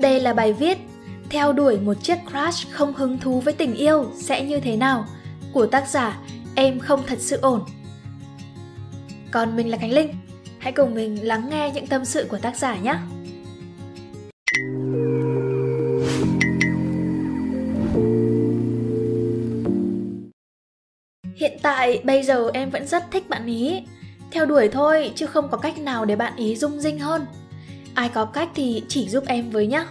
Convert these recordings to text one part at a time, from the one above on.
Đây là bài viết Theo đuổi một chiếc crush không hứng thú với tình yêu sẽ như thế nào của tác giả Em không thật sự ổn. Còn mình là Khánh Linh, hãy cùng mình lắng nghe những tâm sự của tác giả nhé. Hiện tại bây giờ em vẫn rất thích bạn ý Theo đuổi thôi chứ không có cách nào để bạn ý rung rinh hơn Ai có cách thì chỉ giúp em với nhé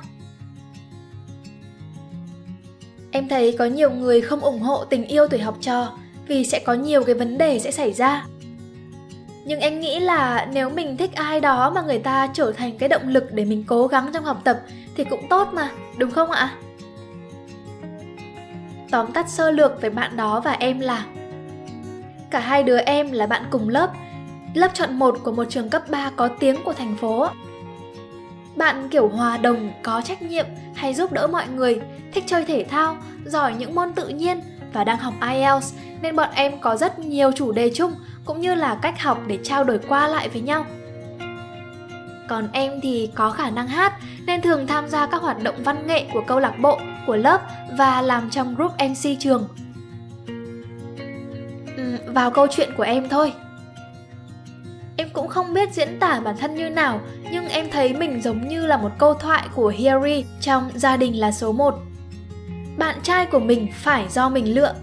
Em thấy có nhiều người không ủng hộ tình yêu tuổi học trò vì sẽ có nhiều cái vấn đề sẽ xảy ra. Nhưng em nghĩ là nếu mình thích ai đó mà người ta trở thành cái động lực để mình cố gắng trong học tập thì cũng tốt mà, đúng không ạ? Tóm tắt sơ lược về bạn đó và em là Cả hai đứa em là bạn cùng lớp, lớp chọn một của một trường cấp 3 có tiếng của thành phố. Bạn kiểu hòa đồng, có trách nhiệm, hay giúp đỡ mọi người, thích chơi thể thao, giỏi những môn tự nhiên và đang học IELTS nên bọn em có rất nhiều chủ đề chung cũng như là cách học để trao đổi qua lại với nhau. Còn em thì có khả năng hát nên thường tham gia các hoạt động văn nghệ của câu lạc bộ, của lớp và làm trong group MC trường. Ừ, vào câu chuyện của em thôi. Em cũng không biết diễn tả bản thân như nào, nhưng em thấy mình giống như là một câu thoại của Harry trong Gia đình là số 1. Bạn trai của mình phải do mình lựa.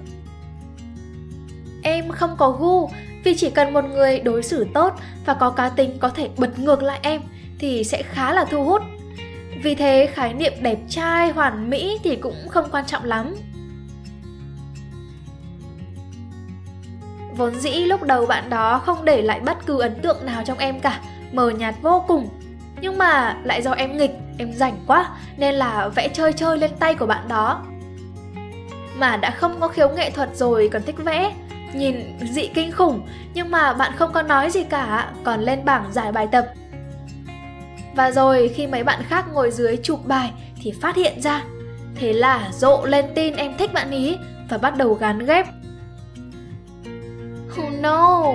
Em không có gu, vì chỉ cần một người đối xử tốt và có cá tính có thể bật ngược lại em thì sẽ khá là thu hút. Vì thế khái niệm đẹp trai, hoàn mỹ thì cũng không quan trọng lắm. Vốn dĩ lúc đầu bạn đó không để lại bất cứ ấn tượng nào trong em cả, mờ nhạt vô cùng. Nhưng mà lại do em nghịch, em rảnh quá nên là vẽ chơi chơi lên tay của bạn đó. Mà đã không có khiếu nghệ thuật rồi còn thích vẽ, nhìn dị kinh khủng nhưng mà bạn không có nói gì cả, còn lên bảng giải bài tập. Và rồi khi mấy bạn khác ngồi dưới chụp bài thì phát hiện ra. Thế là rộ lên tin em thích bạn ý và bắt đầu gán ghép no,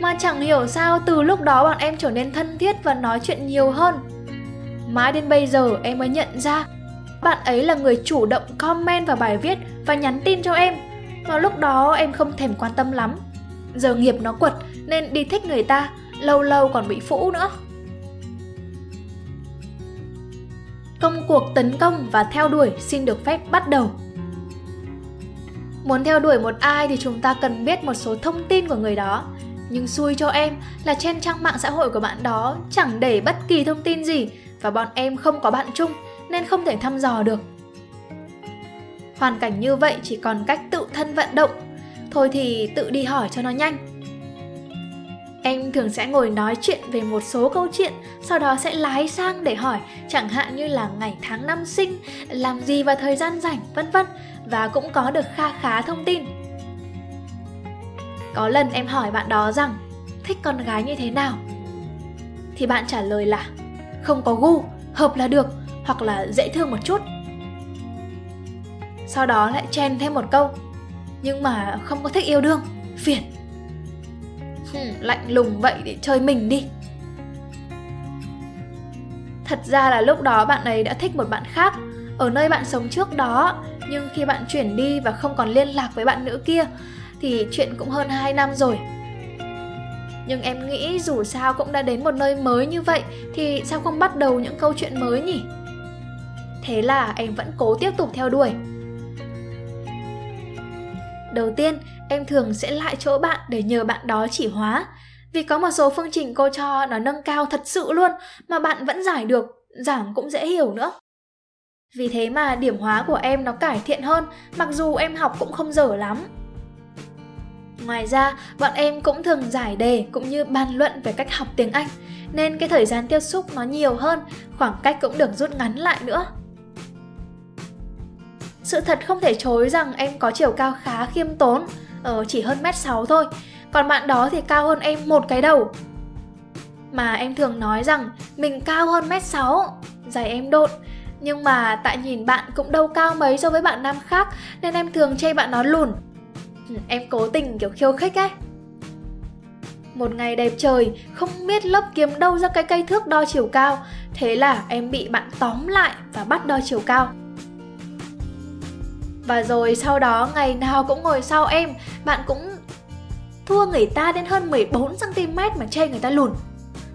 mà chẳng hiểu sao từ lúc đó bọn em trở nên thân thiết và nói chuyện nhiều hơn. Mãi đến bây giờ em mới nhận ra bạn ấy là người chủ động comment vào bài viết và nhắn tin cho em. Mà lúc đó em không thèm quan tâm lắm. Giờ nghiệp nó quật nên đi thích người ta, lâu lâu còn bị phũ nữa. Công cuộc tấn công và theo đuổi xin được phép bắt đầu. Muốn theo đuổi một ai thì chúng ta cần biết một số thông tin của người đó. Nhưng xui cho em là trên trang mạng xã hội của bạn đó chẳng để bất kỳ thông tin gì và bọn em không có bạn chung nên không thể thăm dò được. Hoàn cảnh như vậy chỉ còn cách tự thân vận động. Thôi thì tự đi hỏi cho nó nhanh. Em thường sẽ ngồi nói chuyện về một số câu chuyện, sau đó sẽ lái sang để hỏi, chẳng hạn như là ngày tháng năm sinh, làm gì vào thời gian rảnh, vân vân và cũng có được kha khá thông tin. Có lần em hỏi bạn đó rằng thích con gái như thế nào? Thì bạn trả lời là không có gu, hợp là được hoặc là dễ thương một chút. Sau đó lại chen thêm một câu Nhưng mà không có thích yêu đương Phiền hmm, Lạnh lùng vậy để chơi mình đi. Thật ra là lúc đó bạn ấy đã thích một bạn khác Ở nơi bạn sống trước đó Nhưng khi bạn chuyển đi và không còn liên lạc với bạn nữ kia Thì chuyện cũng hơn 2 năm rồi. Nhưng em nghĩ dù sao cũng đã đến một nơi mới như vậy Thì sao không bắt đầu những câu chuyện mới nhỉ? Thế là em vẫn cố tiếp tục theo đuổi. Đầu tiên, em thường sẽ lại chỗ bạn để nhờ bạn đó chỉ hóa. Vì có một số phương trình cô cho nó nâng cao thật sự luôn mà bạn vẫn giải được, giảng cũng dễ hiểu nữa. Vì thế mà điểm hóa của em nó cải thiện hơn mặc dù em học cũng không dở lắm. Ngoài ra, bọn em cũng thường giải đề cũng như bàn luận về cách học tiếng Anh, nên cái thời gian tiếp xúc nó nhiều hơn, khoảng cách cũng được rút ngắn lại nữa. Sự thật không thể chối rằng em có chiều cao khá khiêm tốn, ở chỉ hơn mét 6 thôi, còn bạn đó thì cao hơn em một cái đầu. Mà em thường nói rằng mình cao hơn mét 6, giày em độn, nhưng mà tại nhìn bạn cũng đâu cao mấy so với bạn nam khác nên em thường chê bạn nó lùn. Ừ, em cố tình kiểu khiêu khích ấy. Một ngày đẹp trời, không biết lớp kiếm đâu ra cái cây thước đo chiều cao Thế là em bị bạn tóm lại và bắt đo chiều cao và rồi sau đó ngày nào cũng ngồi sau em. Bạn cũng thua người ta đến hơn 14cm mà chê người ta lùn.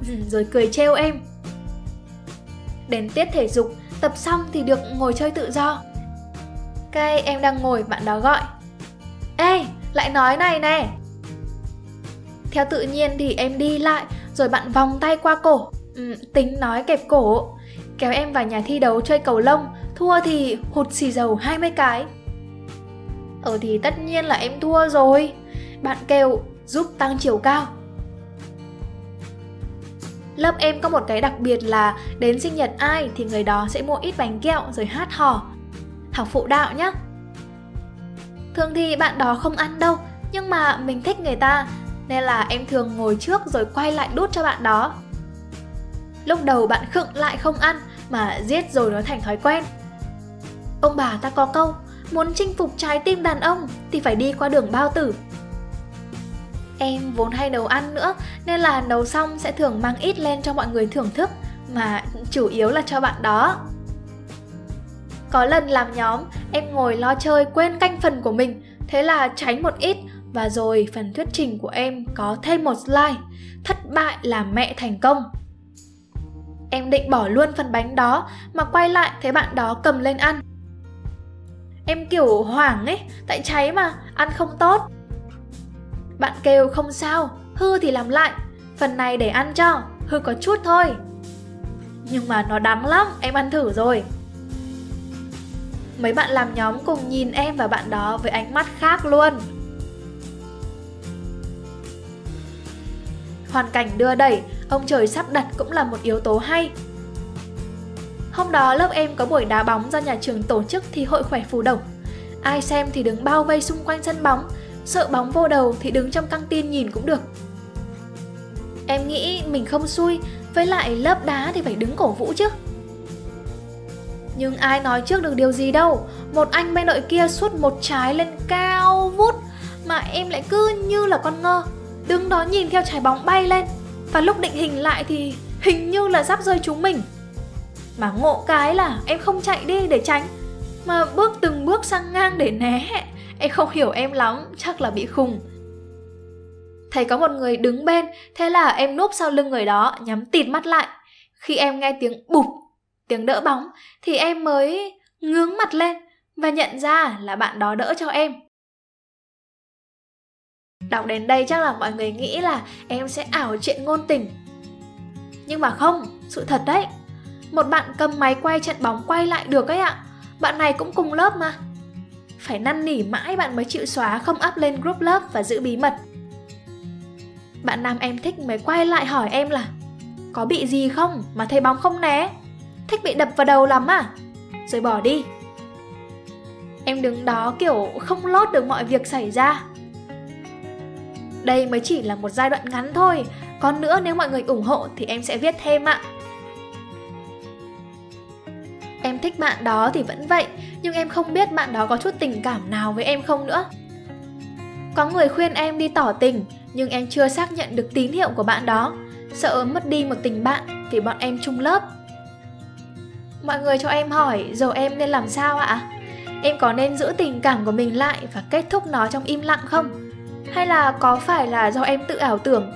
Ừ, rồi cười trêu em. Đến tiết thể dục, tập xong thì được ngồi chơi tự do. Cái em đang ngồi bạn đó gọi. Ê, lại nói này nè. Theo tự nhiên thì em đi lại Rồi bạn vòng tay qua cổ. Ừ, Tính nói kẹp cổ. Kéo em vào nhà thi đấu chơi cầu lông. Thua thì hụt xì dầu 20 cái. Ờ thì tất nhiên là em thua rồi Bạn kêu giúp tăng chiều cao Lớp em có một cái đặc biệt là đến sinh nhật ai thì người đó sẽ mua ít bánh kẹo rồi hát hò. Học phụ đạo nhé. Thường thì bạn đó không ăn đâu, nhưng mà mình thích người ta nên là em thường ngồi trước rồi quay lại đút cho bạn đó. Lúc đầu bạn khựng lại không ăn mà giết rồi nó thành thói quen. Ông bà ta có câu, muốn chinh phục trái tim đàn ông thì phải đi qua đường bao tử. Em vốn hay nấu ăn nữa nên là nấu xong sẽ thường mang ít lên cho mọi người thưởng thức mà chủ yếu là cho bạn đó. Có lần làm nhóm, em ngồi lo chơi quên canh phần của mình, thế là tránh một ít và rồi phần thuyết trình của em có thêm một slide, thất bại làm mẹ thành công. Em định bỏ luôn phần bánh đó mà quay lại thấy bạn đó cầm lên ăn. Em kiểu hoảng ấy, tại cháy mà, ăn không tốt. Bạn kêu không sao, hư thì làm lại, phần này để ăn cho, hư có chút thôi. Nhưng mà nó đắng lắm, em ăn thử rồi. Mấy bạn làm nhóm cùng nhìn em và bạn đó với ánh mắt khác luôn. Hoàn cảnh đưa đẩy, ông trời sắp đặt cũng là một yếu tố hay. Hôm đó lớp em có buổi đá bóng do nhà trường tổ chức thi hội khỏe phù đồng. Ai xem thì đứng bao vây xung quanh sân bóng, sợ bóng vô đầu thì đứng trong căng tin nhìn cũng được. Em nghĩ mình không xui, với lại lớp đá thì phải đứng cổ vũ chứ. Nhưng ai nói trước được điều gì đâu Một anh bên đội kia suốt một trái lên cao vút Mà em lại cứ như là con ngơ Đứng đó nhìn theo trái bóng bay lên Và lúc định hình lại thì hình như là sắp rơi chúng mình mà ngộ cái là em không chạy đi để tránh Mà bước từng bước sang ngang để né Em không hiểu em lắm, chắc là bị khùng Thấy có một người đứng bên Thế là em núp sau lưng người đó Nhắm tịt mắt lại Khi em nghe tiếng bụp tiếng đỡ bóng thì em mới ngướng mặt lên và nhận ra là bạn đó đỡ cho em. Đọc đến đây chắc là mọi người nghĩ là em sẽ ảo chuyện ngôn tình. Nhưng mà không, sự thật đấy. Một bạn cầm máy quay trận bóng quay lại được ấy ạ. Bạn này cũng cùng lớp mà. Phải năn nỉ mãi bạn mới chịu xóa không up lên group lớp và giữ bí mật. Bạn nam em thích mới quay lại hỏi em là Có bị gì không mà thấy bóng không né? Thích bị đập vào đầu lắm à? Rồi bỏ đi. Em đứng đó kiểu không lót được mọi việc xảy ra. Đây mới chỉ là một giai đoạn ngắn thôi, còn nữa nếu mọi người ủng hộ thì em sẽ viết thêm ạ. Em thích bạn đó thì vẫn vậy, nhưng em không biết bạn đó có chút tình cảm nào với em không nữa. Có người khuyên em đi tỏ tình, nhưng em chưa xác nhận được tín hiệu của bạn đó, sợ mất đi một tình bạn vì bọn em chung lớp. Mọi người cho em hỏi giờ em nên làm sao ạ? Em có nên giữ tình cảm của mình lại và kết thúc nó trong im lặng không? Hay là có phải là do em tự ảo tưởng?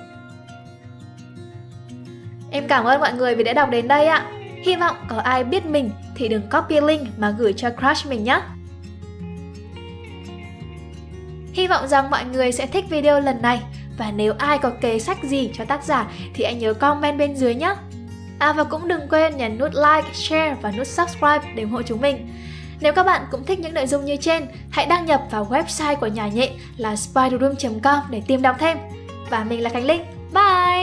Em cảm ơn mọi người vì đã đọc đến đây ạ. Hy vọng có ai biết mình thì đừng copy link mà gửi cho crush mình nhé. Hy vọng rằng mọi người sẽ thích video lần này và nếu ai có kế sách gì cho tác giả thì hãy nhớ comment bên dưới nhé. À và cũng đừng quên nhấn nút like, share và nút subscribe để ủng hộ chúng mình. Nếu các bạn cũng thích những nội dung như trên, hãy đăng nhập vào website của nhà nhện là spiderroom.com để tìm đọc thêm. Và mình là Khánh Linh. Bye!